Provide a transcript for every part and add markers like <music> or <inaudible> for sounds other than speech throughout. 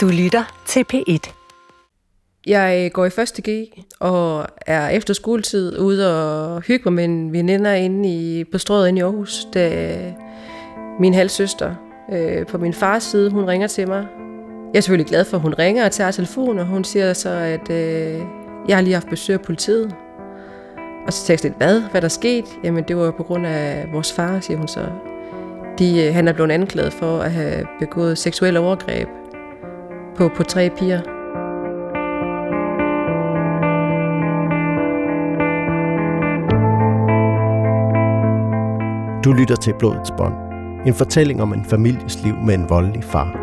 Du lytter til P1. Jeg øh, går i 1. G og er efter skoletid ude og hygge mig med en veninder inde i, på strået inde i Aarhus, da min halvsøster øh, på min fars side, hun ringer til mig. Jeg er selvfølgelig glad for, at hun ringer og tager telefonen, og hun siger så, at øh, jeg har lige haft besøg af politiet. Og så tænkte jeg hvad? Hvad der sket? Jamen, det var på grund af vores far, siger hun så. De, øh, han er blevet anklaget for at have begået seksuelle overgreb på, portrætpiger. tre piger. Du lytter til Blodets Bånd. En fortælling om en families liv med en voldelig far.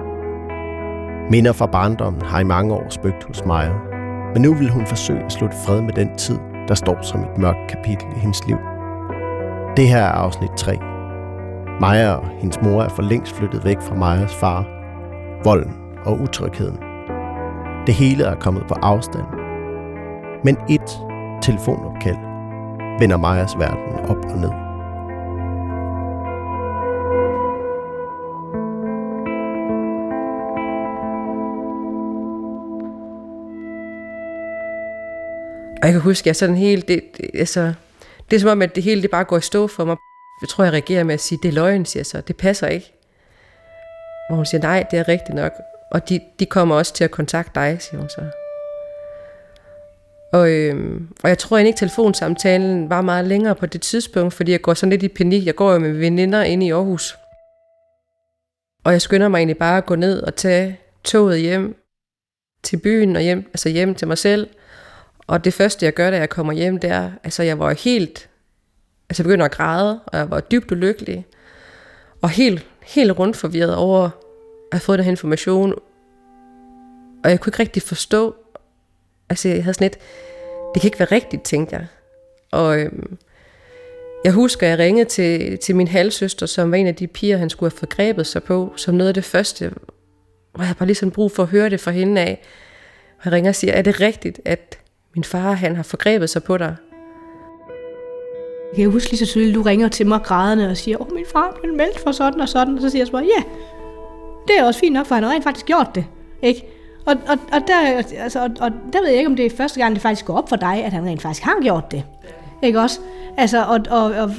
Minder fra barndommen har i mange år spøgt hos Maja, men nu vil hun forsøge at slutte fred med den tid, der står som et mørkt kapitel i hendes liv. Det her er afsnit 3. Maja og hendes mor er for længst flyttet væk fra Majas far. Volden og utrygheden. Det hele er kommet på afstand. Men et telefonopkald vender Majas verden op og ned. Og jeg kan huske, at jeg sådan helt, det, det, altså, det er som om, at det hele det bare går i stå for mig. Jeg tror, jeg reagerer med at sige, det er løgn, siger jeg så. Det passer ikke. Hvor hun siger, nej, det er rigtigt nok. Og de, de kommer også til at kontakte dig, siger hun så. Og, øhm, og jeg tror egentlig ikke, telefonsamtalen var meget længere på det tidspunkt, fordi jeg går sådan lidt i panik. Jeg går jo med veninder inde i Aarhus. Og jeg skynder mig egentlig bare at gå ned og tage toget hjem til byen og hjem, altså hjem til mig selv. Og det første, jeg gør, da jeg kommer hjem, det er, altså jeg var helt, altså jeg begynder at græde, og jeg var dybt ulykkelig, og helt, helt rundt forvirret over at fået den her information. Og jeg kunne ikke rigtig forstå, altså jeg havde sådan et, det kan ikke være rigtigt, tænkte jeg. Og øhm, jeg husker, jeg ringede til, til min halvsøster, som var en af de piger, han skulle have forgrebet sig på, som noget af det første, hvor jeg bare ligesom brug for at høre det fra hende af. Og jeg ringer og siger, er det rigtigt, at min far han har forgrebet sig på dig. Jeg kan huske lige så tydeligt, du ringer til mig grædende og siger, åh, min far blev meldt for sådan og sådan. Og så siger jeg så bare, ja, det er også fint nok, for han har rent faktisk gjort det. Ikke? Og, og, og, der, altså, og, og der ved jeg ikke, om det er første gang, det faktisk går op for dig, at han rent faktisk har gjort det. Ikke også? Altså, og, og, og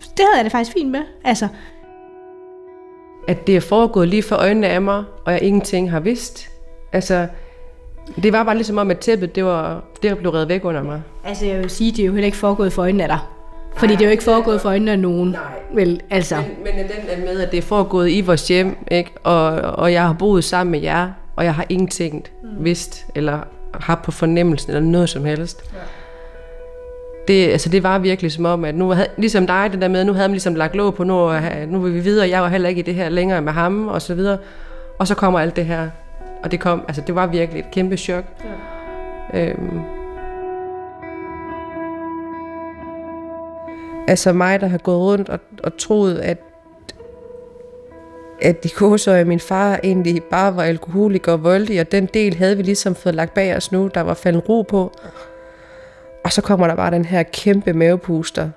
det havde jeg det faktisk fint med. Altså, At det er foregået lige for øjnene af mig, og jeg ingenting har vidst. Altså, det var bare ligesom om, at tæppet, det var, det blev reddet væk under mig. altså, jeg vil sige, det er jo heller ikke foregået for øjnene af dig. Fordi det er jo ikke foregået for øjnene af nogen. Nej. Vel, altså. Men, men den der med, at det er foregået i vores hjem, ikke? Og, og jeg har boet sammen med jer, og jeg har ingenting mm. vidst, eller har på fornemmelsen, eller noget som helst. Ja. Det, altså det var virkelig som om, at nu havde, ligesom dig, det der med, nu havde man ligesom lagt låg på, nu, nu vil vi videre, jeg var heller ikke i det her længere med ham, og så videre. Og så kommer alt det her. Og det kom, altså det var virkelig et kæmpe chok. Ja. Øhm, altså mig, der har gået rundt og, og troet, at at de koser af min far egentlig bare var alkoholiker og voldelig, og den del havde vi ligesom fået lagt bag os nu, der var faldet ro på. Og så kommer der bare den her kæmpe mavepuster,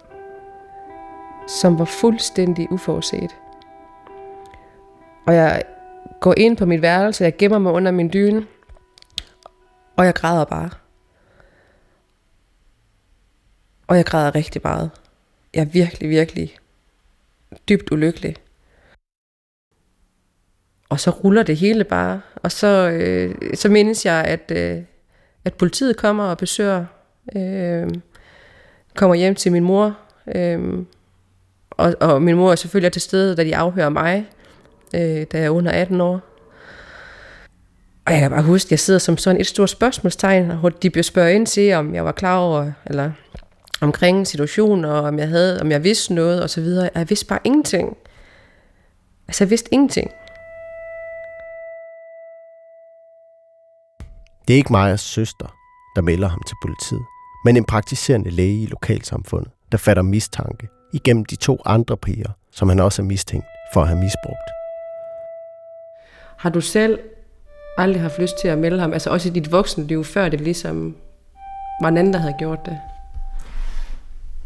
som var fuldstændig uforudset. Og jeg går ind på mit værelse, jeg gemmer mig under min dyne, og jeg græder bare. Og jeg græder rigtig meget. Jeg er virkelig, virkelig dybt ulykkelig. Og så ruller det hele bare. Og så, øh, så mindes jeg, at, øh, at politiet kommer og besøger, øh, kommer hjem til min mor. Øh, og, og min mor er selvfølgelig til stede, da de afhører mig, øh, da jeg er under 18 år. Og jeg kan bare huske, at jeg sidder som sådan et stort spørgsmålstegn, og de spørger ind til, om jeg var klar over, eller omkring situationen, og om jeg, havde, om jeg vidste noget, og så videre. Jeg vidste bare ingenting. Altså, jeg vidste ingenting. Det er ikke Majas søster, der melder ham til politiet, men en praktiserende læge i lokalsamfundet, der fatter mistanke igennem de to andre piger, som han også er mistænkt for at have misbrugt. Har du selv aldrig haft lyst til at melde ham? Altså også i dit voksenliv, før det ligesom var en anden, der havde gjort det?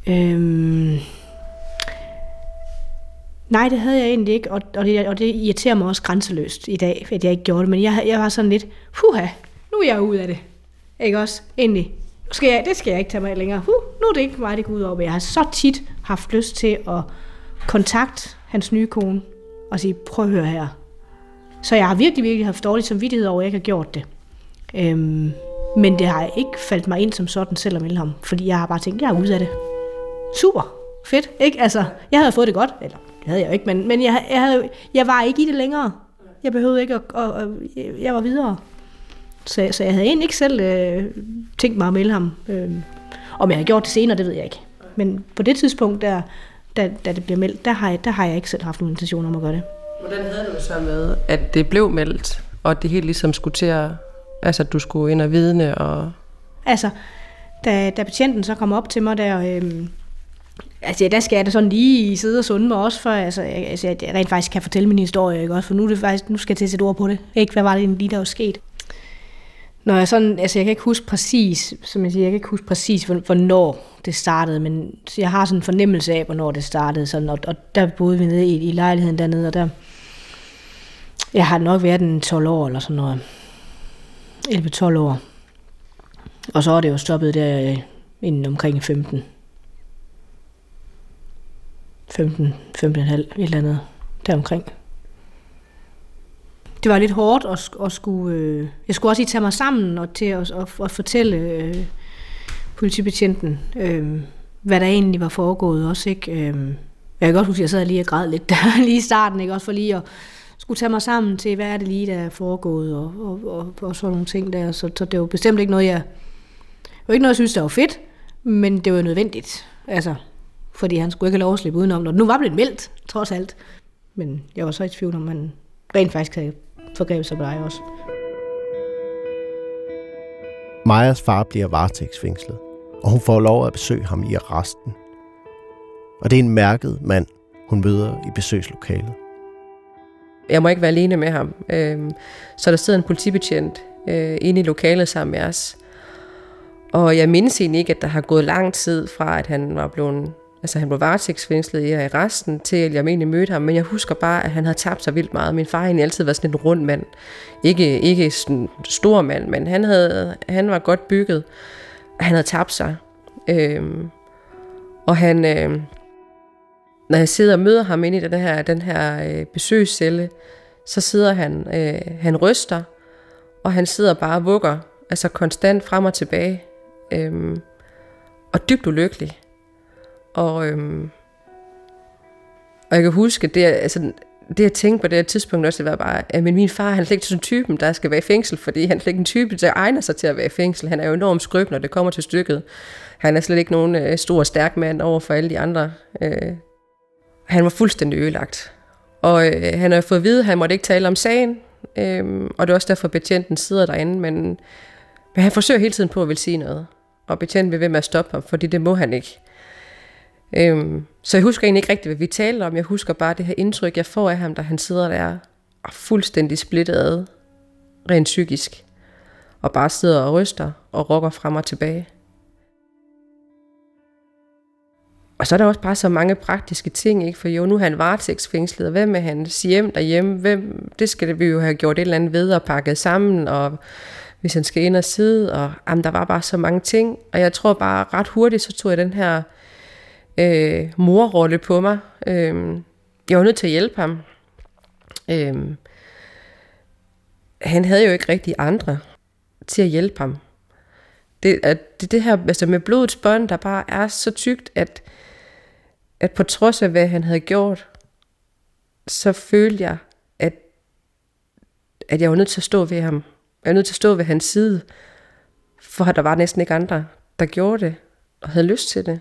Øhm, Nej, det havde jeg egentlig ikke, og, og, det, og det irriterer mig også grænseløst i dag, at jeg ikke gjorde det, men jeg, jeg var sådan lidt, puha, nu er jeg ud af det. Ikke også? Endelig. Skal jeg, det skal jeg ikke tage mig længere. Huh, nu er det ikke mig, det går ud over. Jeg har så tit haft lyst til at kontakte hans nye kone og sige, prøv at høre her. Så jeg har virkelig, virkelig haft dårlig samvittighed over, at jeg ikke har gjort det. Øhm, men det har ikke faldt mig ind som sådan, selvom jeg ham. Fordi jeg har bare tænkt, jeg er ude af det. Super. Fedt. Ikke? Altså, jeg havde fået det godt. Eller, det havde jeg jo ikke, men, men jeg, jeg, havde, jeg var ikke i det længere. Jeg behøvede ikke at... at, at jeg var videre. Så, så jeg havde egentlig ikke selv øh, tænkt mig at melde ham. Øh, om jeg har gjort det senere, det ved jeg ikke. Men på det tidspunkt, der, da, da det blev meldt, der har, jeg, der har jeg ikke selv haft nogen intention om at gøre det. Hvordan havde du så med, at det blev meldt, og det helt ligesom skulle til at... Altså, at du skulle ind og vidne og... Altså, da, da betjenten så kom op til mig der... Øh, Altså, der skal jeg da sådan lige sidde og sunde mig også, for altså, jeg, altså, jeg rent faktisk kan fortælle min historie, ikke også? For nu, er det faktisk, nu skal jeg til at sætte ord på det. Ikke, hvad var det lige, der var sket? Når jeg sådan, altså jeg kan ikke huske præcis, som jeg siger, jeg kan ikke huske præcis, hvornår det startede, men jeg har sådan en fornemmelse af, hvornår det startede, sådan, og, og der boede vi nede i, i lejligheden dernede, og der, jeg har nok været en 12 år eller sådan noget. 11-12 år. Og så er det jo stoppet der inden omkring 15. 15, 15,5, et eller andet deromkring det var lidt hårdt at, at skulle... Øh, jeg skulle også lige tage mig sammen og til at, at, at fortælle øh, politibetjenten, øh, hvad der egentlig var foregået også, ikke? Øh, jeg kan godt huske, at jeg sad lige og græd lidt <laughs> der, lige i starten, ikke? Også for lige at skulle tage mig sammen til, hvad er det lige, der er foregået, og, og, og, og sådan nogle ting der. Så, så det var bestemt ikke noget, jeg... Det var ikke noget, jeg synes, der var fedt, men det var nødvendigt. Altså, fordi han skulle ikke have lov at slippe udenom, når det nu var blevet meldt, trods alt. Men jeg var så i tvivl om, han rent faktisk havde forgreb sig på dig også. Majas far bliver varetægtsfængslet, og hun får lov at besøge ham i arresten. Og det er en mærket mand, hun møder i besøgslokalet. Jeg må ikke være alene med ham. Øhm, så der sidder en politibetjent øh, inde i lokalet sammen med os. Og jeg mindes egentlig ikke, at der har gået lang tid fra, at han var blevet Altså han blev varetægtsfængslet i resten til, at jeg egentlig mødte ham, men jeg husker bare, at han havde tabt sig vildt meget. Min far har altid været sådan en rund mand. Ikke, ikke sådan en stor mand, men han, havde, han var godt bygget. Han havde tabt sig. Øhm, og han, øh, når jeg sidder og møder ham inde i den her, den her øh, besøgscelle, så sidder han, øh, han ryster, og han sidder bare og vugger, altså konstant frem og tilbage. Øhm, og dybt ulykkelig. Og, øhm, og jeg kan huske, det, altså, det jeg tænkte på det her tidspunkt også, det var bare, at min, far, han er slet ikke sådan en typen, der skal være i fængsel, fordi han er slet ikke en type, der egner sig til at være i fængsel. Han er jo enormt skrøb, når det kommer til stykket. Han er slet ikke nogen øh, stor og stærk mand over for alle de andre. Øh, han var fuldstændig ødelagt. Og øh, han har fået at vide, at han måtte ikke tale om sagen, øh, og det er også derfor, betjenten sidder derinde, men, men han forsøger hele tiden på at vil sige noget. Og betjenten vil ved med at stoppe ham, fordi det må han ikke. Øhm, så jeg husker egentlig ikke rigtigt, hvad vi talte om. Jeg husker bare det her indtryk, jeg får af ham, da han sidder der og fuldstændig splittet ad, rent psykisk, og bare sidder og ryster og rokker frem og tilbage. Og så er der også bare så mange praktiske ting, ikke? for jo, nu er han varetægtsfængslet, og hvem er hans hjem derhjemme, hvem, det skal vi jo have gjort et eller andet ved og pakket sammen, og hvis han skal ind og sidde, og jamen, der var bare så mange ting, og jeg tror bare ret hurtigt, så tog jeg den her øh, morrolle på mig. Øh, jeg var nødt til at hjælpe ham. Øh, han havde jo ikke rigtig andre til at hjælpe ham. Det, at det, det her altså med blodets bånd, der bare er så tykt, at, at på trods af, hvad han havde gjort, så følte jeg, at, at jeg var nødt til at stå ved ham. Jeg var nødt til at stå ved hans side, for der var næsten ikke andre, der gjorde det, og havde lyst til det.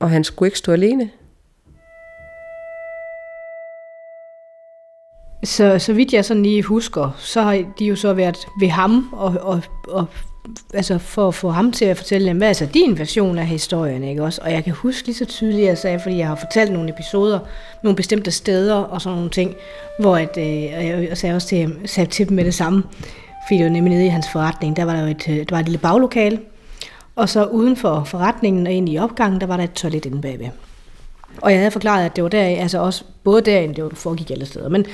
Og han skulle ikke stå alene. Så, så vidt jeg sådan lige husker, så har de jo så været ved ham, og, og, og altså for at få ham til at fortælle dem, hvad er så din version af historien, ikke også? Og jeg kan huske lige så tydeligt, at jeg sagde, fordi jeg har fortalt nogle episoder, nogle bestemte steder og sådan nogle ting, hvor at, øh, jeg sagde også til, sagde til dem med det samme, fordi det var nemlig nede i hans forretning, der var der jo et, øh, der var et lille baglokale, og så uden for forretningen og ind i opgangen, der var der et toilet inde bagved. Og jeg havde forklaret, at det var der, altså også både derinde, det var foregik alle steder, men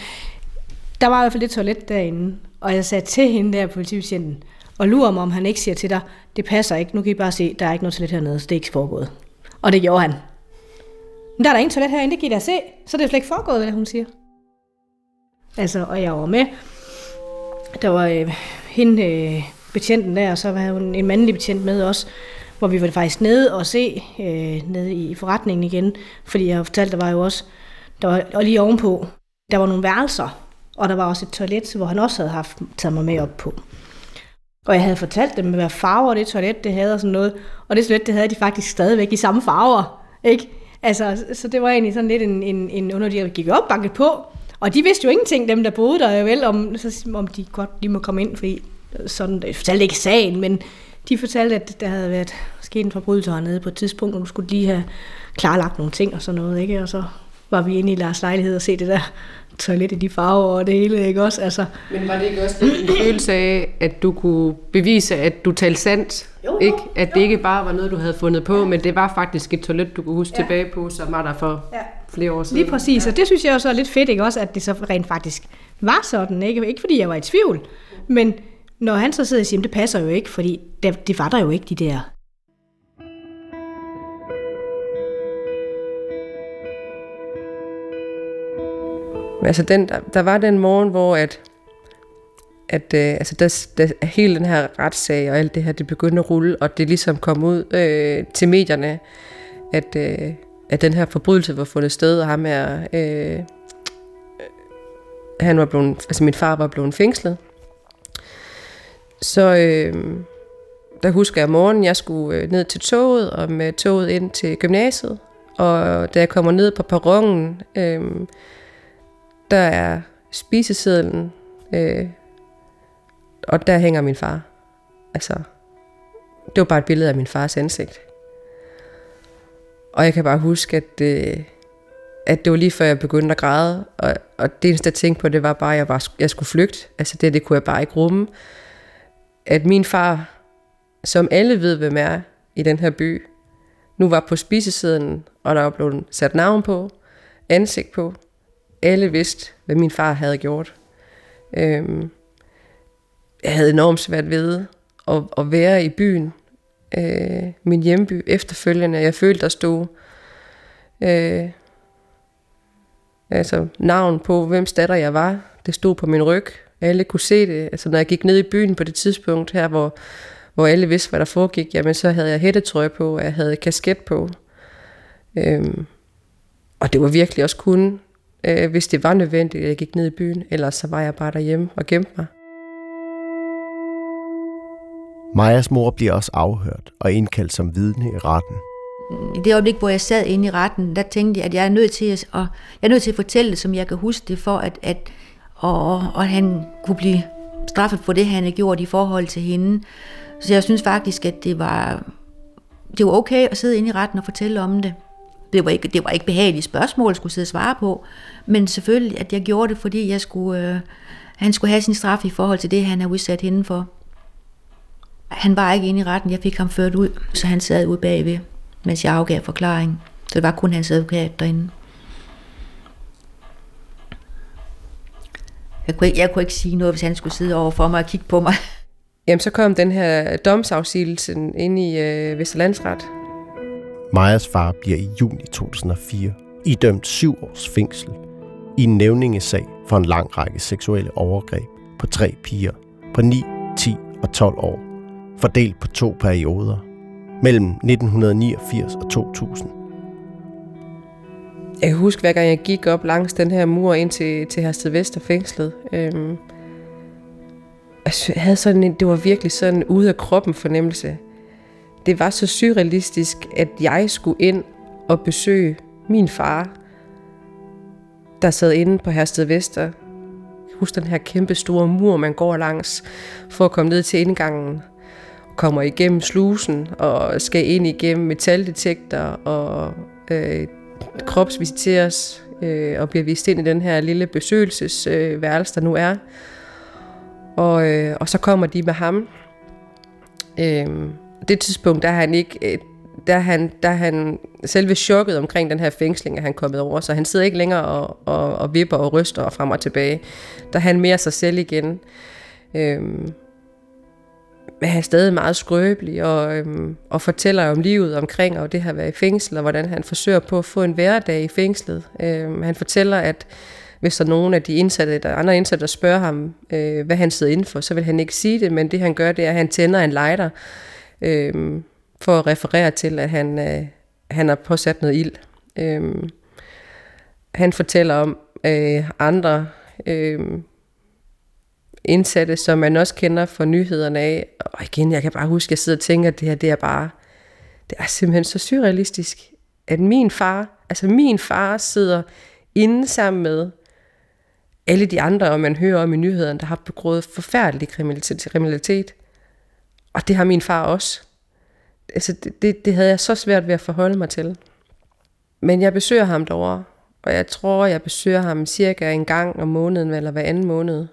der var i hvert fald et toilet derinde, og jeg sagde til hende der, politibetjenten, og lurer mig, om han ikke siger til dig, det passer ikke, nu kan I bare se, der er ikke noget toilet hernede, så det er ikke foregået. Og det gjorde han. Men der er der ingen toilet herinde, det kan I da se, så det er slet ikke foregået, hvad hun siger. Altså, og jeg var med. Der var øh, hende, øh, betjenten der, og så var hun en mandlig betjent med også, hvor vi var faktisk nede og se øh, nede i forretningen igen, fordi jeg fortalte, der var jo også, der var og lige ovenpå, der var nogle værelser, og der var også et toilet, hvor han også havde haft taget mig med op på. Og jeg havde fortalt dem, hvad farver det toilet det havde og sådan noget. Og det toilet, det havde de faktisk stadigvæk i samme farver. Ikke? Altså, så det var egentlig sådan lidt en, en, en under, de gik op, banket på. Og de vidste jo ingenting, dem der boede der vel, om, så, om de godt lige må komme ind, fordi sådan, jeg fortalte ikke sagen, men de fortalte, at der havde været sket en forbrydelse hernede på et tidspunkt, og du skulle lige have klarlagt nogle ting og sådan noget, ikke? Og så var vi inde i Lars lejlighed og se det der toilet i de farver og det hele, ikke også? Altså. Men var det ikke også en følelse af, at du kunne bevise, at du talte sandt? Jo, jo, ikke? At jo. det ikke bare var noget, du havde fundet på, men det var faktisk et toilet, du kunne huske ja. tilbage på, som var der for ja. flere år siden. Lige præcis, ja. og det synes jeg også er lidt fedt, ikke også, at det så rent faktisk var sådan, ikke? Ikke fordi jeg var i tvivl, men når han så sidder og siger, det passer jo ikke, fordi det, det var der jo ikke, de der Altså den, der, der var den morgen, hvor at, at øh, altså der, der, hele den her retssag og alt det her, det begyndte at rulle, og det ligesom kom ud øh, til medierne, at, øh, at den her forbrydelse var fundet sted, og ham er, øh, øh, han var blevet, altså min far var blevet fængslet. Så øh, der husker jeg morgen, jeg skulle øh, ned til toget, og med toget ind til gymnasiet, og da jeg kommer ned på perronen, øh, der er spisesedlen, øh, og der hænger min far. Altså, det var bare et billede af min fars ansigt. Og jeg kan bare huske, at, øh, at det var lige før jeg begyndte at græde, og, og det eneste jeg tænkte på, det var bare, at jeg, var, jeg skulle flygte. Altså det, det kunne jeg bare ikke rumme. At min far, som alle ved, hvem er i den her by, nu var på spisesiden, og der var blevet sat navn på, ansigt på, alle vidste, hvad min far havde gjort. Øhm, jeg havde enormt svært ved at, at være i byen, øh, min hjemby, efterfølgende. Jeg følte, der stod øh, altså navn på, hvem datter jeg var. Det stod på min ryg. Alle kunne se det. Altså, når jeg gik ned i byen på det tidspunkt her, hvor, hvor alle vidste, hvad der foregik, jamen så havde jeg hættetrøje på, og jeg havde kasket på. Øhm, og det var virkelig også kun øh, hvis det var nødvendigt, at jeg gik ned i byen. Ellers så var jeg bare derhjemme og gemte mig. Majas mor bliver også afhørt og indkaldt som vidne i retten. I det øjeblik, hvor jeg sad inde i retten, der tænkte jeg, at jeg er nødt til at, og jeg er nødt til at fortælle det, som jeg kan huske det, for at, at og, og han kunne blive straffet for det, han havde gjort i forhold til hende. Så jeg synes faktisk, at det var, det var okay at sidde inde i retten og fortælle om det. Det var ikke, det var ikke behagelige spørgsmål, jeg skulle sidde og svare på, men selvfølgelig, at jeg gjorde det, fordi jeg skulle, øh, han skulle have sin straf i forhold til det, han har udsat hende for. Han var ikke inde i retten, jeg fik ham ført ud, så han sad ude bagved, mens jeg afgav forklaring. Så det var kun hans advokat derinde. Jeg kunne, ikke, jeg kunne ikke sige noget, hvis han skulle sidde over for mig og kigge på mig. <laughs> Jamen, så kom den her domsafsigelse ind i øh, Vesterlandsret. Majas far bliver i juni 2004 idømt syv års fængsel i en nævningesag for en lang række seksuelle overgreb på tre piger på 9, 10 og 12 år, fordelt på to perioder mellem 1989 og 2000. Jeg kan huske, hver gang jeg gik op langs den her mur ind til, til Hersted Vester fængslet, øhm, jeg havde sådan en, det var virkelig sådan en ude af kroppen fornemmelse. Det var så surrealistisk, at jeg skulle ind og besøge min far, der sad inde på Hersted Vester. Husk den her kæmpe store mur, man går langs for at komme ned til indgangen. Kommer igennem slusen og skal ind igennem metaldetektor og øh, kropsvisiteres øh, og bliver vist ind i den her lille besøgelsesværelse, øh, der nu er. Og, øh, og så kommer de med ham. Øh, det tidspunkt, der er han ikke, øh, der er han, der er han selve chokket omkring den her fængsling, er han kommet over, så han sidder ikke længere og, og, og vipper og ryster og frem og tilbage. Der er han mere sig selv igen. Øhm, er stadig meget skrøbelig og, øhm, og fortæller om livet omkring og det har været i fængsel, og hvordan han forsøger på at få en hverdag i fængslet. Øhm, han fortæller, at hvis der er nogen af de indsatte, der andre indsatte, der spørger ham, øh, hvad han sidder indenfor, så vil han ikke sige det, men det han gør, det er, at han tænder en lighter, øh, for at referere til, at han, øh, han har påsat noget ild. Øh, han fortæller om øh, andre øh, indsatte, som man også kender fra nyhederne af. Og igen, jeg kan bare huske, at jeg sidder og tænker, at det her, det er bare, det er simpelthen så surrealistisk, at min far, altså min far sidder inde sammen med alle de andre, og man hører om i nyhederne, der har begået forfærdelig kriminalitet. Og det har min far også. Altså, det, det, det havde jeg så svært ved at forholde mig til. Men jeg besøger ham derovre, og jeg tror, jeg besøger ham cirka en gang om måneden, eller hver anden måned.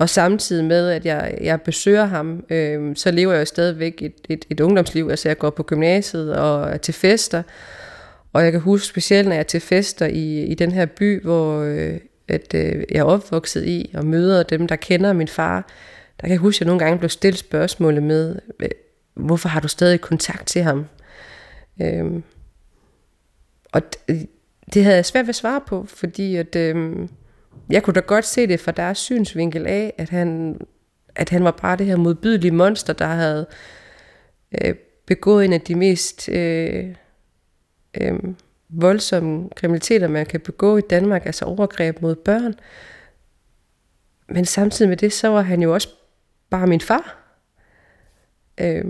Og samtidig med, at jeg, jeg besøger ham, øh, så lever jeg jo stadigvæk et, et, et ungdomsliv. Altså jeg går på gymnasiet og er til fester. Og jeg kan huske specielt, når jeg er til fester i, i den her by, hvor øh, at, øh, jeg er opvokset i, og møder dem, der kender min far. Der kan jeg huske, at jeg nogle gange blev stillet spørgsmålet med, hvorfor har du stadig kontakt til ham? Øh, og det, det havde jeg svært ved at svare på, fordi at, øh, jeg kunne da godt se det fra deres synsvinkel af, at han, at han var bare det her modbydelige monster, der havde øh, begået en af de mest øh, øh, voldsomme kriminaliteter, man kan begå i Danmark, altså overgreb mod børn. Men samtidig med det, så var han jo også bare min far, øh,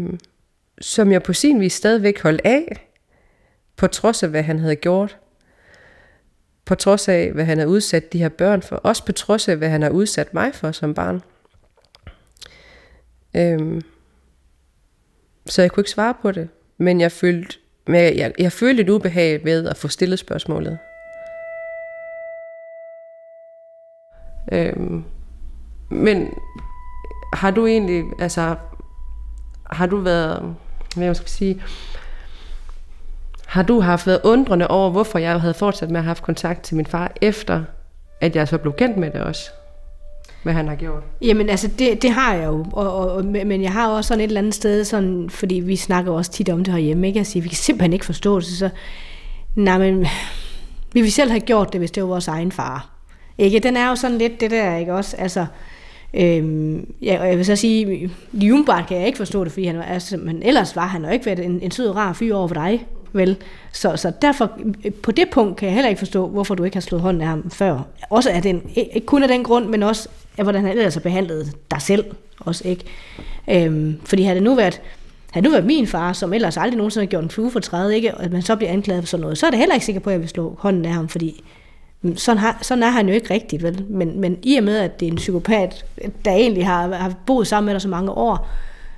som jeg på sin vis stadigvæk holdt af, på trods af, hvad han havde gjort på trods af, hvad han har udsat de her børn for, også på trods af, hvad han har udsat mig for som barn. Øhm, så jeg kunne ikke svare på det, men jeg følte, men jeg, jeg, jeg følte et ubehag ved at få stillet spørgsmålet. Øhm, men har du egentlig, altså, har du været, hvad jeg skal sige, har du haft været undrende over, hvorfor jeg havde fortsat med at have haft kontakt til min far, efter at jeg så blev kendt med det også? Hvad han har gjort? Jamen altså, det, det har jeg jo, og, og, men jeg har også sådan et eller andet sted, sådan, fordi vi snakker også tit om det herhjemme, ikke? Jeg siger, vi kan simpelthen ikke forstå det, så nej, men vi ville selv have gjort det, hvis det var vores egen far. Ikke? Den er jo sådan lidt det der, ikke også? Altså, Øhm, ja, og jeg vil så sige, lige kan jeg ikke forstå det, fordi han, altså, men ellers var han jo ikke været en, en sød og rar fyr over for dig. Vel? Så, så derfor, på det punkt kan jeg heller ikke forstå, hvorfor du ikke har slået hånden af ham før. Også af den, ikke kun af den grund, men også af, hvordan han ellers har behandlet dig selv. Også, ikke? Øhm, fordi havde det nu været, havde nu været min far, som ellers aldrig nogensinde har gjort en flue for træet, ikke? og man så bliver anklaget for sådan noget, så er det heller ikke sikker på, at jeg vil slå hånden af ham, fordi sådan, har, sådan er han jo ikke rigtigt, vel? Men, men i og med, at det er en psykopat, der egentlig har, har boet sammen med dig så mange år,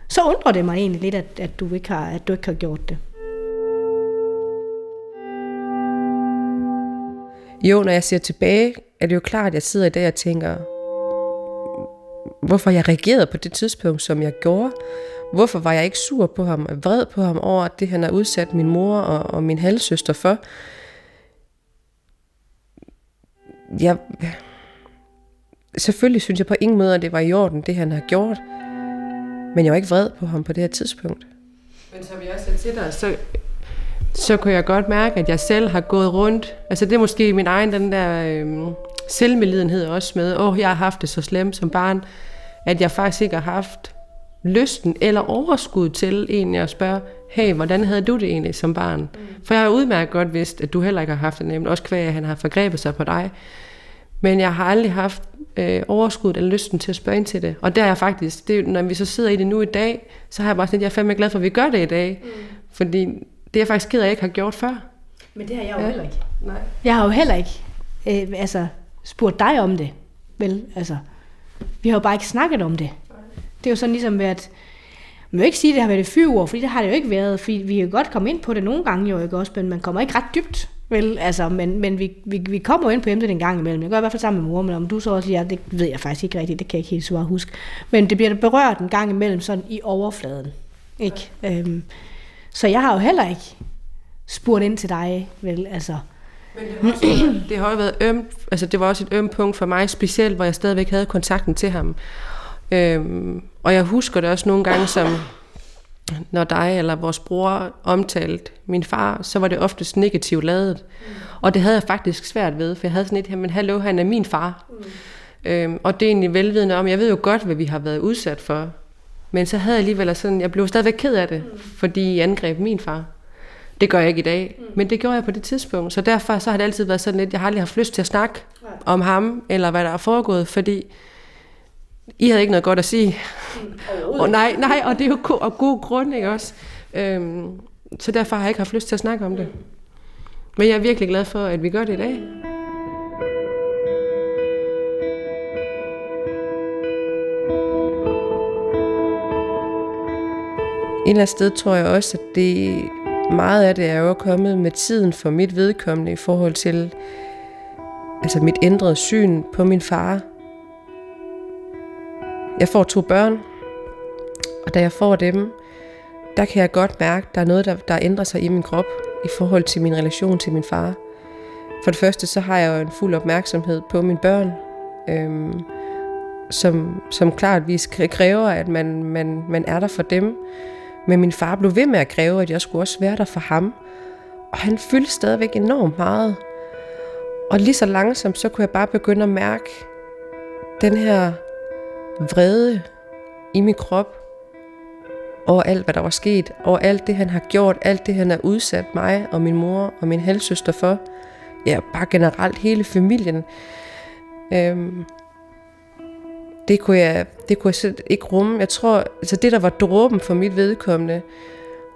så undrer det mig egentlig lidt, at, at, du, ikke har, at du ikke har gjort det. Jo, når jeg ser tilbage, er det jo klart, at jeg sidder i dag og tænker, hvorfor jeg reagerede på det tidspunkt, som jeg gjorde. Hvorfor var jeg ikke sur på ham og vred på ham over det, han har udsat min mor og, og min halvsøster for. Jeg, selvfølgelig synes jeg på ingen måde, at det var i orden, det han har gjort. Men jeg var ikke vred på ham på det her tidspunkt. Men som jeg også sagde til dig, så så kunne jeg godt mærke, at jeg selv har gået rundt. Altså det er måske min egen den der øh, selvmedlidenhed også med, åh, oh, jeg har haft det så slemt som barn, at jeg faktisk ikke har haft lysten eller overskud til egentlig at spørge, hey, hvordan havde du det egentlig som barn? Mm. For jeg har udmærket godt vidst, at du heller ikke har haft det nemt, også kvæg, at han har forgrebet sig på dig. Men jeg har aldrig haft øh, overskud eller lysten til at spørge ind til det. Og der er jeg faktisk, det, når vi så sidder i det nu i dag, så har jeg bare sådan, at jeg er fandme glad for, at vi gør det i dag. Mm. Fordi det er jeg faktisk ked af, at jeg ikke har gjort før. Men det har jeg jo ja. heller ikke. Nej. Jeg har jo heller ikke øh, altså, spurgt dig om det. Vel, altså, vi har jo bare ikke snakket om det. Det er jo sådan ligesom været, man vil ikke sige, at det har været et fyrord, fordi det har det jo ikke været, fordi vi kan godt komme ind på det nogle gange jo, ikke også, men man kommer ikke ret dybt, vel, altså, men, men vi, vi, vi kommer jo ind på emnet en gang imellem. Jeg gør i hvert fald sammen med mor, men om du så også siger, det ved jeg faktisk ikke rigtigt, det kan jeg ikke helt så huske. Men det bliver berørt en gang imellem sådan i overfladen. Ikke? Øhm, så jeg har jo heller ikke spurgt ind til dig, vel, altså. Men det har, også, <clears throat> det har jo været ømt, altså det var også et ømt punkt for mig, specielt hvor jeg stadigvæk havde kontakten til ham. Øhm, og jeg husker det også nogle gange som, når dig eller vores bror omtalte min far, så var det oftest negativt lavet. Mm. Og det havde jeg faktisk svært ved, for jeg havde sådan et, men hallo, han er min far. Mm. Øhm, og det er egentlig velvidende om, jeg ved jo godt, hvad vi har været udsat for. Men så havde jeg alligevel sådan, jeg blev stadigvæk ked af det, mm. fordi I angreb min far. Det gør jeg ikke i dag, mm. men det gjorde jeg på det tidspunkt. Så derfor så har det altid været sådan lidt, jeg har aldrig haft lyst til at snakke Nej. om ham, eller hvad der er foregået, fordi I havde ikke noget godt at sige. Mm, og nej, nej, og det er jo go- og god grund, ikke også? Øhm, så derfor har jeg ikke haft lyst til at snakke om det. Men jeg er virkelig glad for, at vi gør det i dag. Et eller andet sted tror jeg også, at det meget af det er jo kommet med tiden for mit vedkommende i forhold til altså mit ændrede syn på min far. Jeg får to børn, og da jeg får dem, der kan jeg godt mærke, at der er noget, der, der ændrer sig i min krop i forhold til min relation til min far. For det første, så har jeg jo en fuld opmærksomhed på mine børn, øhm, som, som klart vis kræver, at man, man, man er der for dem. Men min far blev ved med at kræve, at jeg skulle også være der for ham. Og han fyldte stadigvæk enormt meget. Og lige så langsomt, så kunne jeg bare begynde at mærke den her vrede i min krop over alt, hvad der var sket, over alt det, han har gjort, alt det, han har udsat mig og min mor og min halvsøster for. Ja, bare generelt hele familien. Øhm, det kunne jeg, det kunne jeg ikke rumme. Jeg tror, altså det der var dråben for mit vedkommende,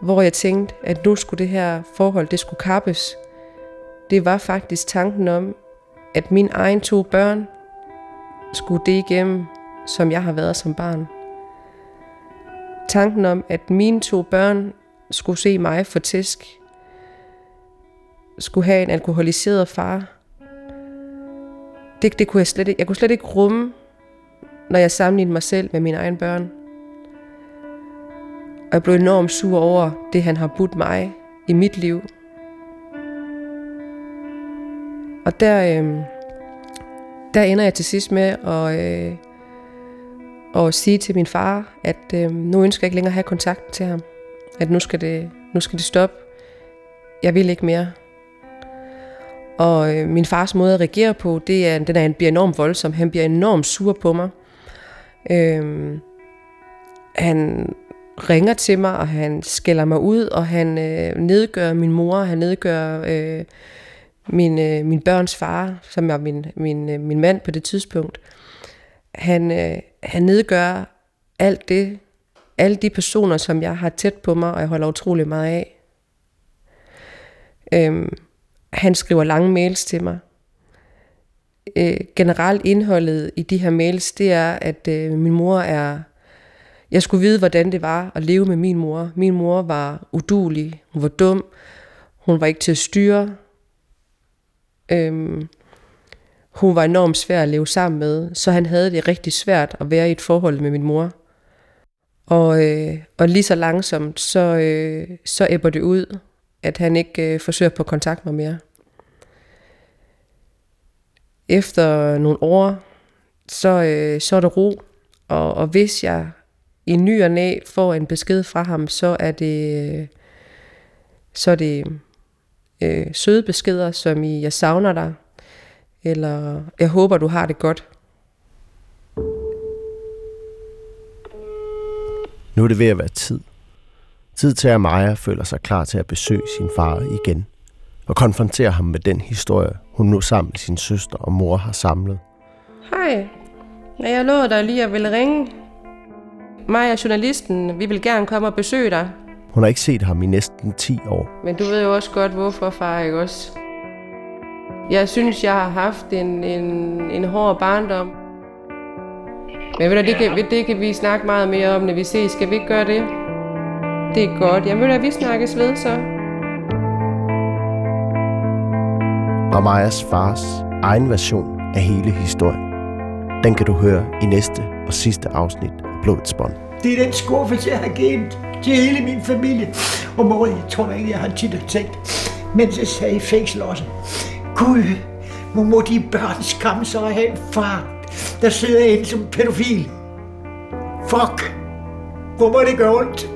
hvor jeg tænkte, at nu skulle det her forhold, det skulle kappes, det var faktisk tanken om, at mine egen to børn skulle det igennem, som jeg har været som barn. Tanken om, at mine to børn skulle se mig for tæsk, skulle have en alkoholiseret far, det, det kunne jeg slet ikke, jeg kunne slet ikke rumme, når jeg sammenlignede mig selv med mine egne børn. Og jeg blev enormt sur over det, han har budt mig i mit liv. Og der, øh, der ender jeg til sidst med at, øh, at sige til min far, at øh, nu ønsker jeg ikke længere at have kontakt til ham. At nu skal det, nu skal det stoppe. Jeg vil ikke mere. Og øh, min fars måde at reagere på, det er, den er, han bliver enormt voldsom. Han bliver enormt sur på mig. Øhm, han ringer til mig, og han skælder mig ud, og han øh, nedgør min mor, han nedgør øh, min, øh, min børns far, som er min, min, øh, min mand på det tidspunkt. Han, øh, han nedgør alt det, alle de personer, som jeg har tæt på mig, og jeg holder utrolig meget af. Øhm, han skriver lange mails til mig øh, generelt indholdet i de her mails, det er, at øh, min mor er... Jeg skulle vide, hvordan det var at leve med min mor. Min mor var udulig, hun var dum, hun var ikke til at styre. Øhm, hun var enormt svær at leve sammen med, så han havde det rigtig svært at være i et forhold med min mor. Og, øh, og lige så langsomt, så, øh, så æbber det ud, at han ikke øh, forsøger på kontakt kontakte mig mere efter nogle år, så, øh, så er der ro. Og, og hvis jeg i ny og næ får en besked fra ham, så er det, øh, så er det øh, søde beskeder, som i, jeg savner dig, eller jeg håber, du har det godt. Nu er det ved at være tid. Tid til, at Maja føler sig klar til at besøge sin far igen og konfrontere ham med den historie, hun nu sammen med sin søster og mor har samlet. Hej, jeg lovede dig lige at ville ringe. Mig og journalisten, vi vil gerne komme og besøge dig. Hun har ikke set ham i næsten 10 år. Men du ved jo også godt, hvorfor, far, ikke også? Jeg synes, jeg har haft en, en, en hård barndom. Men ved du, det kan, det kan vi snakke meget mere om, når vi ses. Skal vi ikke gøre det? Det er godt. Jamen ved du, vi snakkes ved så. Og Majas fars egen version af hele historien. Den kan du høre i næste og sidste afsnit af Blodets Bånd. Det er den skuffelse, jeg har givet til hele min familie. Og mor, jeg tror ikke, jeg har tit tænkt, mens jeg sad i fængsel også. Gud, hvor må de børn skamme sig have en far, der sidder inde som pædofil. Fuck! Hvor må det gøre ondt?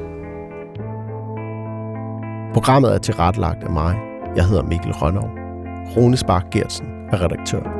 Programmet er tilrettelagt af mig. Jeg hedder Mikkel Rønnow. Rune Spark Gertsen er redaktør.